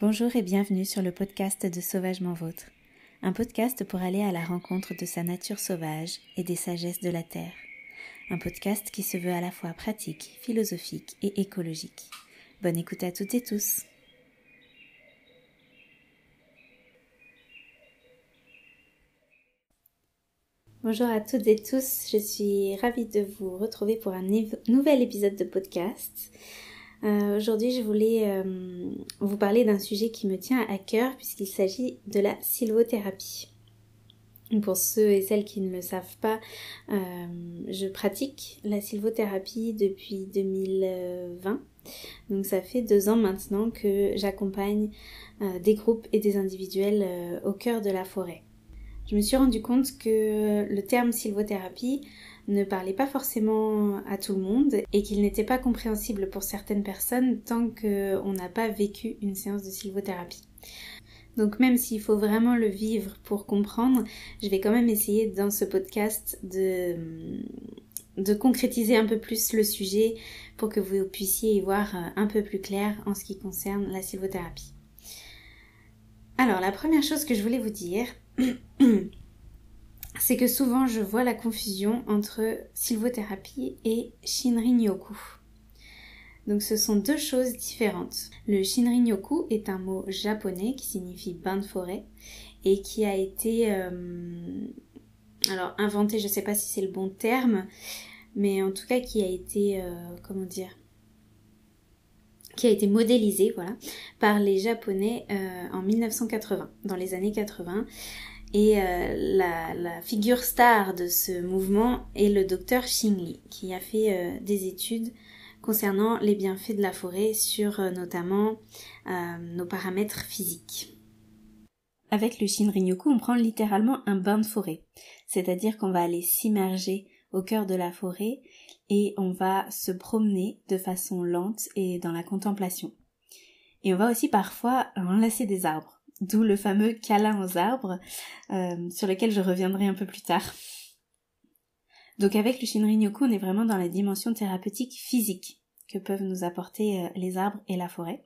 Bonjour et bienvenue sur le podcast de Sauvagement Vôtre, un podcast pour aller à la rencontre de sa nature sauvage et des sagesses de la Terre. Un podcast qui se veut à la fois pratique, philosophique et écologique. Bonne écoute à toutes et tous. Bonjour à toutes et tous, je suis ravie de vous retrouver pour un nouvel épisode de podcast. Euh, aujourd'hui, je voulais euh, vous parler d'un sujet qui me tient à cœur puisqu'il s'agit de la sylvothérapie. Pour ceux et celles qui ne le savent pas, euh, je pratique la sylvothérapie depuis 2020. Donc ça fait deux ans maintenant que j'accompagne des groupes et des individuels au cœur de la forêt. Je me suis rendu compte que le terme sylvothérapie ne parlait pas forcément à tout le monde et qu'il n'était pas compréhensible pour certaines personnes tant qu'on n'a pas vécu une séance de sylvothérapie. Donc même s'il faut vraiment le vivre pour comprendre, je vais quand même essayer dans ce podcast de, concrétiser un peu plus le sujet pour que vous puissiez y voir un peu plus clair en ce qui concerne la sylvothérapie. Alors la première chose que je voulais vous dire, c'est que souvent je vois la confusion entre sylvothérapie et Shinrin-yoku. Donc ce sont deux choses différentes. Le Shinrin-yoku est un mot japonais qui signifie bain de forêt et qui a été euh, alors inventé, je ne sais pas si c'est le bon terme, mais en tout cas qui a été euh, comment dire qui a été modélisé voilà par les japonais euh, en 1980 dans les années 80 et euh, la, figure star de ce mouvement est le docteur Li, qui a fait euh, des études concernant les bienfaits de la forêt sur euh, notamment nos paramètres physiques. Avec le Shinrin-yoku, on prend littéralement un bain de forêt, c'est-à-dire qu'on va aller s'immerger au cœur de la forêt et on va se promener de façon lente et dans la contemplation. Et on va aussi parfois enlacer des arbres d'où le fameux câlin aux arbres, euh, sur lequel je reviendrai un peu plus tard. Donc avec le Shinrin-yoku, on est vraiment dans la dimension thérapeutique physique que peuvent nous apporter euh, les arbres et la forêt.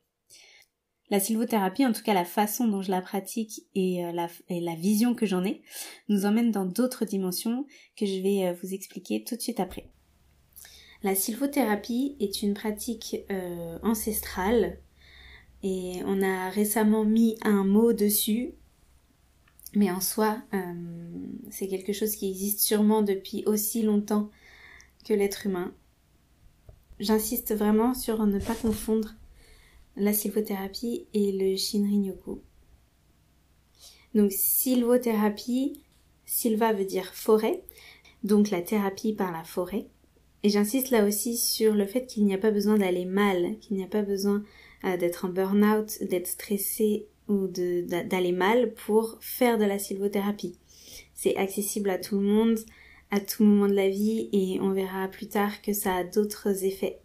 La sylvothérapie, en tout cas la façon dont je la pratique et, euh, la, et la, vision que j'en ai, nous emmène dans d'autres dimensions que je vais vous expliquer tout de suite après. La sylvothérapie est une pratique ancestrale et on a récemment mis un mot dessus, mais en soi, euh, c'est quelque chose qui existe sûrement depuis aussi longtemps que l'être humain. J'insiste vraiment sur ne pas confondre la sylvothérapie et le Shinrin-yoku. Donc sylvothérapie, sylva veut dire forêt, donc la thérapie par la forêt. Et j'insiste là aussi sur le fait qu'il n'y a pas besoin d'aller mal, qu'il n'y a pas besoin euh, d'être en burn-out, d'être stressé ou d'aller mal pour faire de la sylvothérapie. C'est accessible à tout le monde, à tout moment de la vie et on verra plus tard que ça a d'autres effets.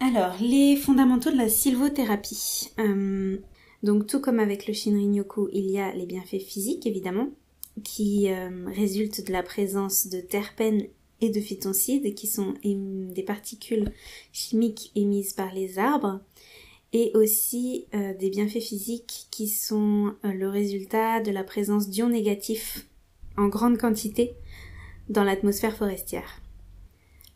Alors, les fondamentaux de la sylvothérapie. Euh, donc tout comme avec le Shinrin-yoku, il y a les bienfaits physiques évidemment, qui euh, résultent de la présence de terpènes et de phytoncides, qui sont des particules chimiques émises par les arbres et aussi euh, des bienfaits physiques qui sont euh, le résultat de la présence d'ions négatifs en grande quantité dans l'atmosphère forestière.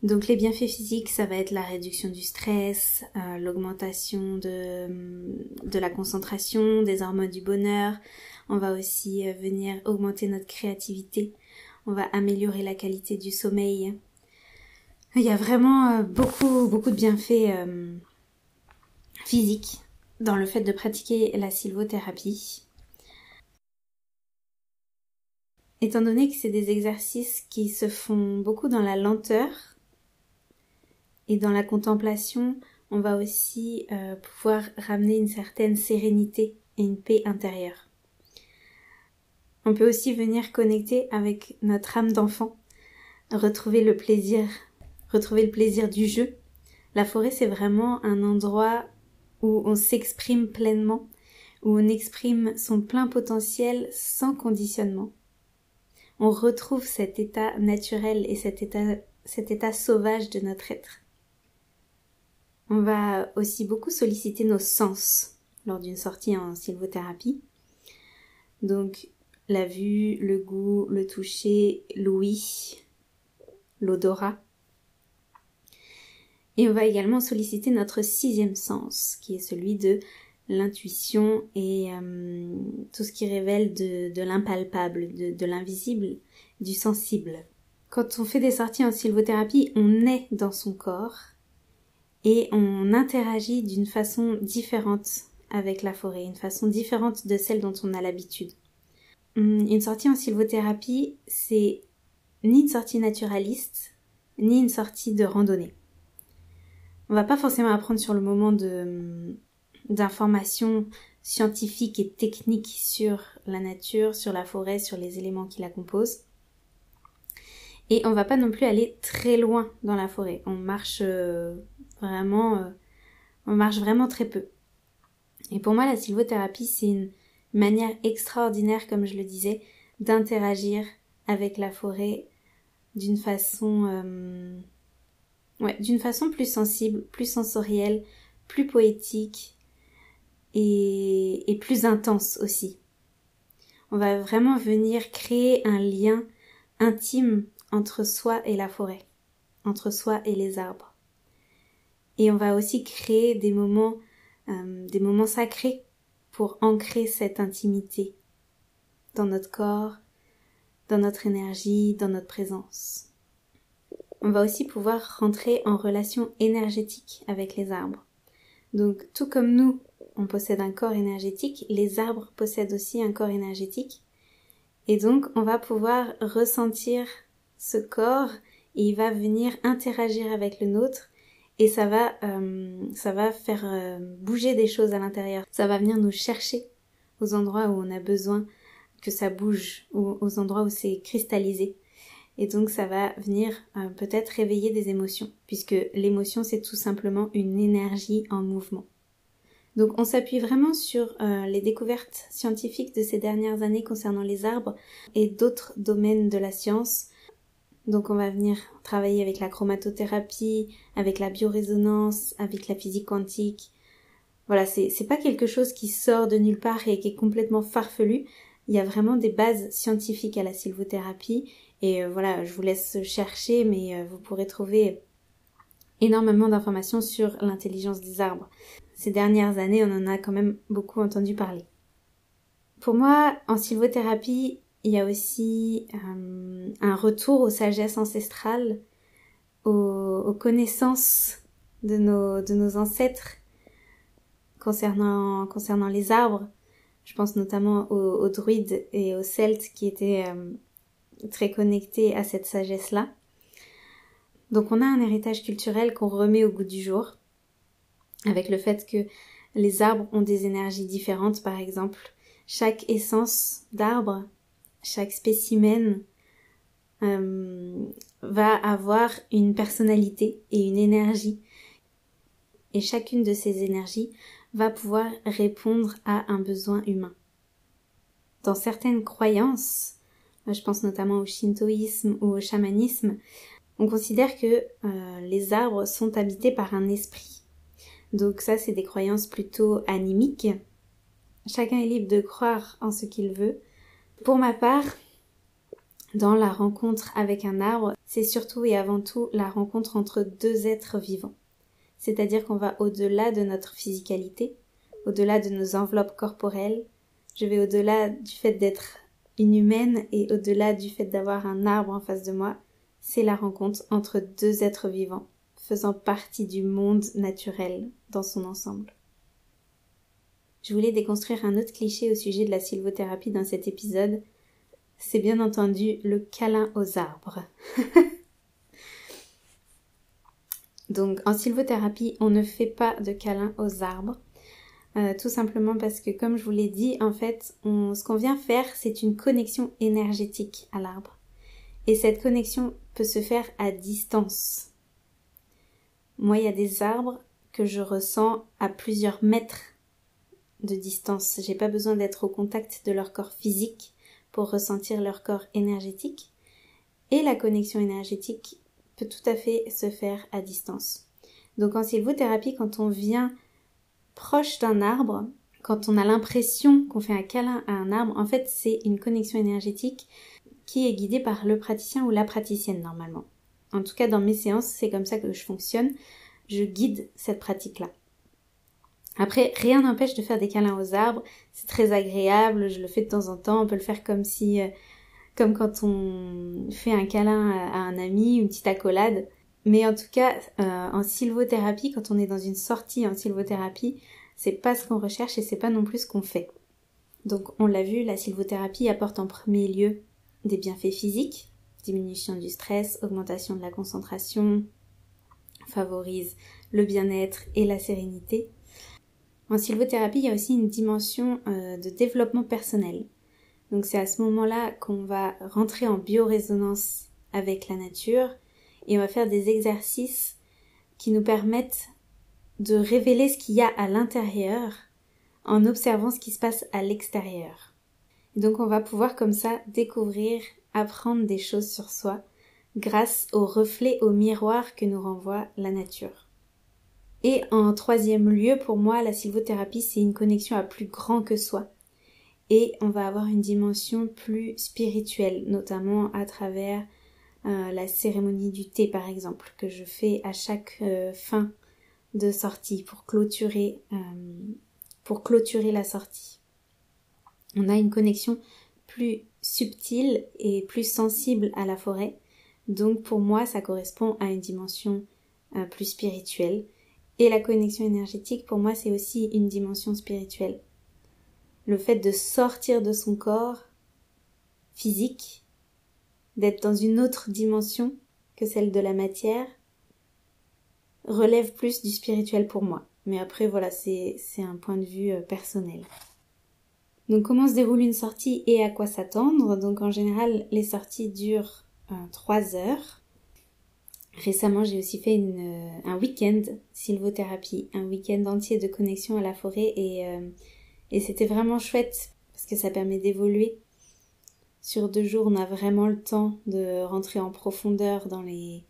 Donc les bienfaits physiques, ça va être la réduction du stress, euh, l'augmentation de, de la concentration, des hormones du bonheur. On va aussi venir augmenter notre créativité. On va améliorer la qualité du sommeil. Il y a vraiment beaucoup beaucoup de bienfaits physique dans le fait de pratiquer la sylvothérapie. Étant donné que c'est des exercices qui se font beaucoup dans la lenteur et dans la contemplation, on va aussi euh, pouvoir ramener une certaine sérénité et une paix intérieure. On peut aussi venir connecter avec notre âme d'enfant, retrouver le plaisir, retrouver le plaisir du jeu. La forêt, c'est vraiment un endroit où on s'exprime pleinement, où on exprime son plein potentiel sans conditionnement. On retrouve cet état naturel et cet état, cet état sauvage de notre être. On va aussi beaucoup solliciter nos sens lors d'une sortie en sylvothérapie. Donc la vue, le goût, le toucher, l'ouïe, l'odorat. Et on va également solliciter notre sixième sens, qui est celui de l'intuition et euh, tout ce qui révèle de, l'impalpable, de, l'invisible, du sensible. Quand on fait des sorties en sylvothérapie, on est dans son corps et on interagit d'une façon différente avec la forêt, une façon différente de celle dont on a l'habitude. Hum, une sortie en sylvothérapie, c'est ni une sortie naturaliste, ni une sortie de randonnée. On va pas forcément apprendre sur le moment de d'informations scientifiques et techniques sur la nature, sur la forêt, sur les éléments qui la composent. Et on va pas non plus aller très loin dans la forêt. On marche euh, vraiment, euh, on marche vraiment très peu. Et pour moi, la sylvothérapie, c'est une manière extraordinaire, comme je le disais, d'interagir avec la forêt d'une façon, euh, ouais, d'une façon plus sensible, plus sensorielle, plus poétique et, plus intense aussi. On va vraiment venir créer un lien intime entre soi et la forêt, entre soi et les arbres. Et on va aussi créer des moments, euh, des moments sacrés pour ancrer cette intimité dans notre corps, dans notre énergie, dans notre présence. On va aussi pouvoir rentrer en relation énergétique avec les arbres. Donc tout comme nous, on possède un corps énergétique, les arbres possèdent aussi un corps énergétique. Et donc on va pouvoir ressentir ce corps et il va venir interagir avec le nôtre et ça va euh, ça va faire euh, bouger des choses à l'intérieur. Ça va venir nous chercher aux endroits où on a besoin que ça bouge, ou aux endroits où c'est cristallisé. Et donc ça va venir euh, peut-être réveiller des émotions, puisque l'émotion c'est tout simplement une énergie en mouvement. Donc on s'appuie vraiment sur les découvertes scientifiques de ces dernières années concernant les arbres et d'autres domaines de la science donc on va venir travailler avec la chromatothérapie, avec la biorésonance, avec la physique quantique. Voilà, c'est pas quelque chose qui sort de nulle part et qui est complètement farfelu. Il y a vraiment des bases scientifiques à la sylvothérapie. Et euh, voilà, je vous laisse chercher, mais euh, vous pourrez trouver énormément d'informations sur l'intelligence des arbres. Ces dernières années, on en a quand même beaucoup entendu parler. Pour moi, en sylvothérapie, il y a aussi euh, un retour aux sagesses ancestrales, aux, connaissances de nos, de nos ancêtres concernant, concernant les arbres. Je pense notamment aux, druides et aux celtes qui étaient euh, très connectés à cette sagesse-là. Donc on a un héritage culturel qu'on remet au goût du jour, avec le fait que les arbres ont des énergies différentes, par exemple. Chaque essence d'arbre chaque spécimen euh, va avoir une personnalité et une énergie. Et chacune de ces énergies va pouvoir répondre à un besoin humain. Dans certaines croyances, je pense notamment au shintoïsme ou au chamanisme, on considère que euh, les arbres sont habités par un esprit. Donc ça, c'est des croyances plutôt animiques. Chacun est libre de croire en ce qu'il veut, pour ma part, dans la rencontre avec un arbre, c'est surtout et avant tout la rencontre entre deux êtres vivants. C'est-à-dire qu'on va au-delà de notre physicalité, au-delà de nos enveloppes corporelles, je vais au-delà du fait d'être inhumaine et au-delà du fait d'avoir un arbre en face de moi, c'est la rencontre entre deux êtres vivants, faisant partie du monde naturel dans son ensemble. Je voulais déconstruire un autre cliché au sujet de la sylvothérapie dans cet épisode. C'est bien entendu le câlin aux arbres. Donc en sylvothérapie, on ne fait pas de câlin aux arbres. Euh, tout simplement parce que comme je vous l'ai dit, en fait, ce qu'on vient faire, c'est une connexion énergétique à l'arbre. Et cette connexion peut se faire à distance. Moi, il y a des arbres que je ressens à plusieurs mètres de distance. J'ai pas besoin d'être au contact de leur corps physique pour ressentir leur corps énergétique. Et la connexion énergétique peut tout à fait se faire à distance. Donc en sylvothérapie, quand on vient proche d'un arbre, quand on a l'impression qu'on fait un câlin à un arbre, en fait c'est une connexion énergétique qui est guidée par le praticien ou la praticienne normalement. En tout cas dans mes séances, c'est comme ça que je fonctionne. Je guide cette pratique-là. Après, rien n'empêche de faire des câlins aux arbres. C'est très agréable. Je le fais de temps en temps. On peut le faire comme si, euh, comme quand on fait un câlin à un ami, une petite accolade. Mais en tout cas, euh, en sylvothérapie, quand on est dans une sortie en sylvothérapie, c'est pas ce qu'on recherche et c'est pas non plus ce qu'on fait. Donc, on l'a vu, la sylvothérapie apporte en premier lieu des bienfaits physiques, diminution du stress, augmentation de la concentration, favorise le bien-être et la sérénité. En sylvothérapie, il y a aussi une dimension euh, de développement personnel. Donc c'est à ce moment-là qu'on va rentrer en biorésonance avec la nature et on va faire des exercices qui nous permettent de révéler ce qu'il y a à l'intérieur en observant ce qui se passe à l'extérieur. Donc on va pouvoir comme ça découvrir, apprendre des choses sur soi grâce au reflet, au miroir que nous renvoie la nature. Et en troisième lieu, pour moi, la sylvothérapie, c'est une connexion à plus grand que soi. Et on va avoir une dimension plus spirituelle, notamment à travers euh, la cérémonie du thé, par exemple, que je fais à chaque euh, fin de sortie pour clôturer, euh, pour clôturer la sortie. On a une connexion plus subtile et plus sensible à la forêt. Donc pour moi, ça correspond à une dimension plus spirituelle et la connexion énergétique, pour moi, c'est aussi une dimension spirituelle. Le fait de sortir de son corps physique, d'être dans une autre dimension que celle de la matière, relève plus du spirituel pour moi. Mais après, voilà, c'est un point de vue euh, personnel. Donc comment se déroule une sortie et à quoi s'attendre? Donc en général, les sorties durent euh, trois heures. Récemment, j'ai aussi fait une, euh, un week-end sylvothérapie, un week-end entier de connexion à la forêt et, euh, et c'était vraiment chouette parce que ça permet d'évoluer. Sur deux jours, on a vraiment le temps de rentrer en profondeur dans les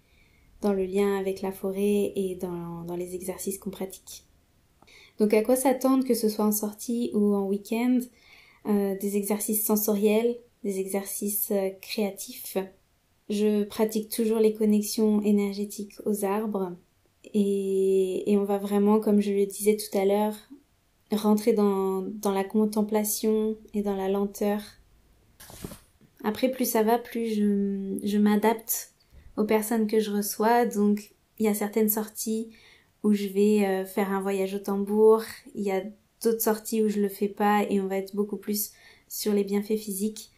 dans le lien avec la forêt et dans, les exercices qu'on pratique. Donc à quoi s'attendre que ce soit en sortie ou en week-end? Euh, Des exercices sensoriels, des exercices créatifs, je pratique toujours les connexions énergétiques aux arbres et, on va vraiment, comme je le disais tout à l'heure, rentrer dans la contemplation et dans la lenteur. Après, plus ça va, plus je, m'adapte aux personnes que je reçois. Donc, il y a certaines sorties où je vais euh, faire un voyage au tambour. Il y a d'autres sorties où je le fais pas et on va être beaucoup plus sur les bienfaits physiques.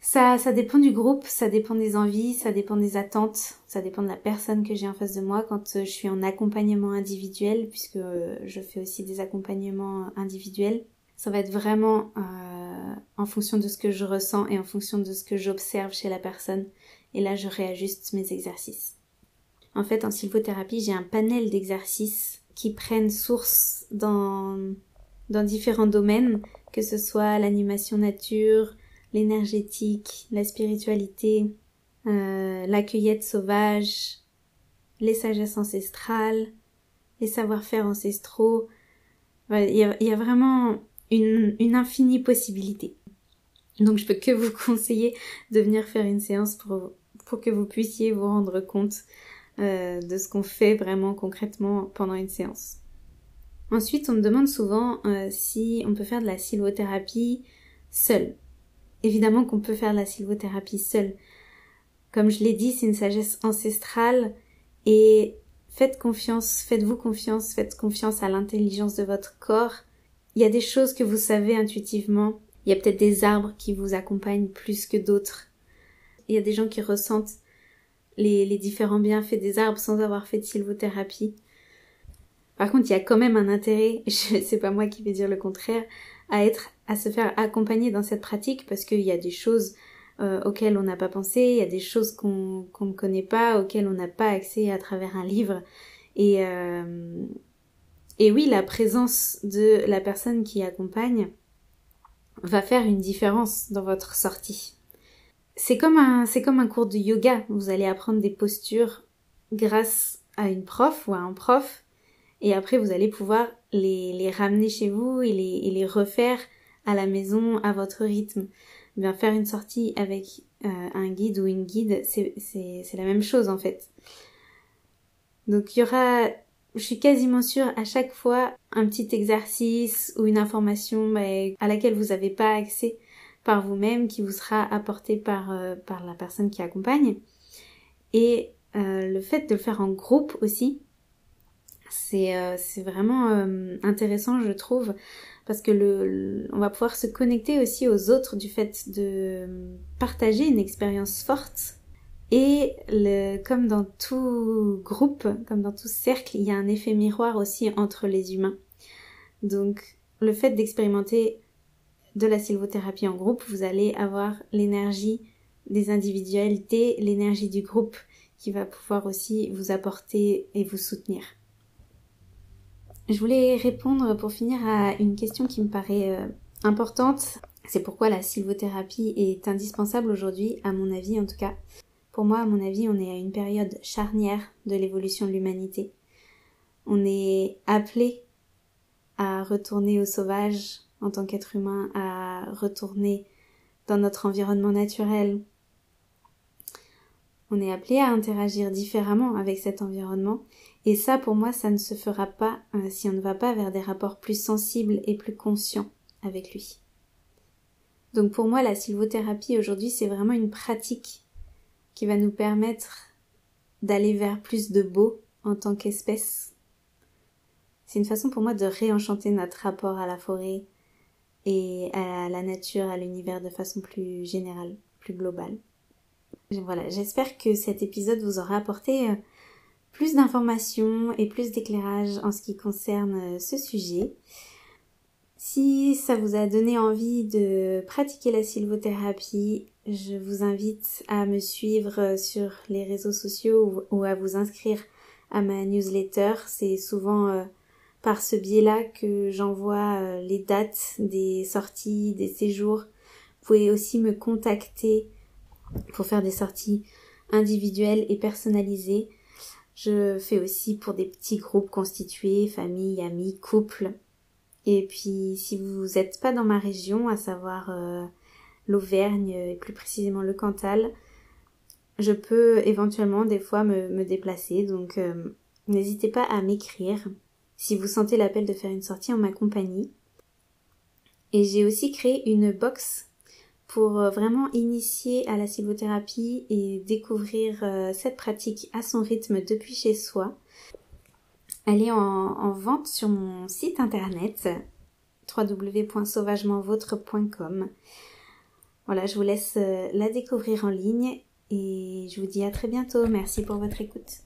Ça, ça dépend du groupe, ça dépend des envies, ça dépend des attentes, ça dépend de la personne que j'ai en face de moi quand euh, je suis en accompagnement individuel, puisque euh, je fais aussi des accompagnements individuels. Ça va être vraiment euh, en fonction de ce que je ressens et en fonction de ce que j'observe chez la personne. Et là, je réajuste mes exercices. En fait, en sylvothérapie, j'ai un panel d'exercices qui prennent source dans, dans différents domaines, que ce soit l'animation nature, l'énergétique, la spiritualité, euh, la cueillette sauvage, les sagesses ancestrales, les savoir-faire ancestraux. Il y, a, vraiment une, infinie possibilité. Donc je peux que vous conseiller de venir faire une séance pour, pour que vous puissiez vous rendre compte euh, de ce qu'on fait vraiment concrètement pendant une séance. Ensuite, on me demande souvent euh, si on peut faire de la sylvothérapie seule. Évidemment qu'on peut faire la sylvothérapie seule. Comme je l'ai dit, c'est une sagesse ancestrale et faites confiance, faites-vous confiance, faites confiance à l'intelligence de votre corps. Il y a des choses que vous savez intuitivement. Il y a peut-être des arbres qui vous accompagnent plus que d'autres. Il y a des gens qui ressentent les, les différents bienfaits des arbres sans avoir fait de sylvothérapie. Par contre, il y a quand même un intérêt, c'est pas moi qui vais dire le contraire, à être, à se faire accompagner dans cette pratique parce qu'il y a des choses euh, auxquelles on n'a pas pensé, il y a des choses qu'on ne connaît pas, auxquelles on n'a pas accès à travers un livre. Et, euh, et oui, la présence de la personne qui accompagne va faire une différence dans votre sortie. C'est comme un, c'est comme un cours de yoga. Vous allez apprendre des postures grâce à une prof ou à un prof et après vous allez pouvoir les, les ramener chez vous et les, et les refaire à la maison à votre rythme. Bien faire une sortie avec euh, un guide ou une guide, c'est la même chose en fait. Donc il y aura, je suis quasiment sûre, à chaque fois un petit exercice ou une information bah, à laquelle vous n'avez pas accès par vous-même, qui vous sera apporté par, euh, par la personne qui accompagne. Et euh, le fait de le faire en groupe aussi, c'est vraiment intéressant je trouve parce que le, on va pouvoir se connecter aussi aux autres du fait de partager une expérience forte. Et le, comme dans tout groupe, comme dans tout cercle, il y a un effet miroir aussi entre les humains. Donc, le fait d'expérimenter de la sylvothérapie en groupe, vous allez avoir l'énergie des individualités, l'énergie du groupe qui va pouvoir aussi vous apporter et vous soutenir. Je voulais répondre pour finir à une question qui me paraît euh, importante. C'est pourquoi la sylvothérapie est indispensable aujourd'hui, à mon avis en tout cas. Pour moi, à mon avis, on est à une période charnière de l'évolution de l'humanité. On est appelé à retourner au sauvage en tant qu'être humain, à retourner dans notre environnement naturel. On est appelé à interagir différemment avec cet environnement et ça, pour moi, ça ne se fera pas euh, si on ne va pas vers des rapports plus sensibles et plus conscients avec lui. Donc pour moi, la sylvothérapie aujourd'hui, c'est vraiment une pratique qui va nous permettre d'aller vers plus de beau en tant qu'espèce. C'est une façon pour moi de réenchanter notre rapport à la forêt et à la nature, à l'univers de façon plus générale, plus globale. Voilà, j'espère que cet épisode vous aura apporté euh, plus d'informations et plus d'éclairage en ce qui concerne euh, ce sujet. Si ça vous a donné envie de pratiquer la sylvothérapie, je vous invite à me suivre euh, sur les réseaux sociaux ou à vous inscrire à ma newsletter. C'est souvent euh, par ce biais-là que j'envoie les dates des sorties, des séjours. Vous pouvez aussi me contacter pour faire des sorties individuelles et personnalisées. Je fais aussi pour des petits groupes constitués, famille, amis, couples. Et puis si vous n'êtes pas dans ma région, à savoir euh, l'Auvergne et plus précisément le Cantal, je peux éventuellement des fois me, déplacer. Donc euh, n'hésitez pas à m'écrire si vous sentez l'appel de faire une sortie en ma compagnie. Et j'ai aussi créé une box pour euh, vraiment initier à la sylvothérapie et découvrir cette pratique à son rythme depuis chez soi. Elle est en, vente sur mon site internet www.sauvagementvôtre.com. Voilà, je vous laisse euh, la découvrir en ligne et je vous dis à très bientôt. Merci pour votre écoute.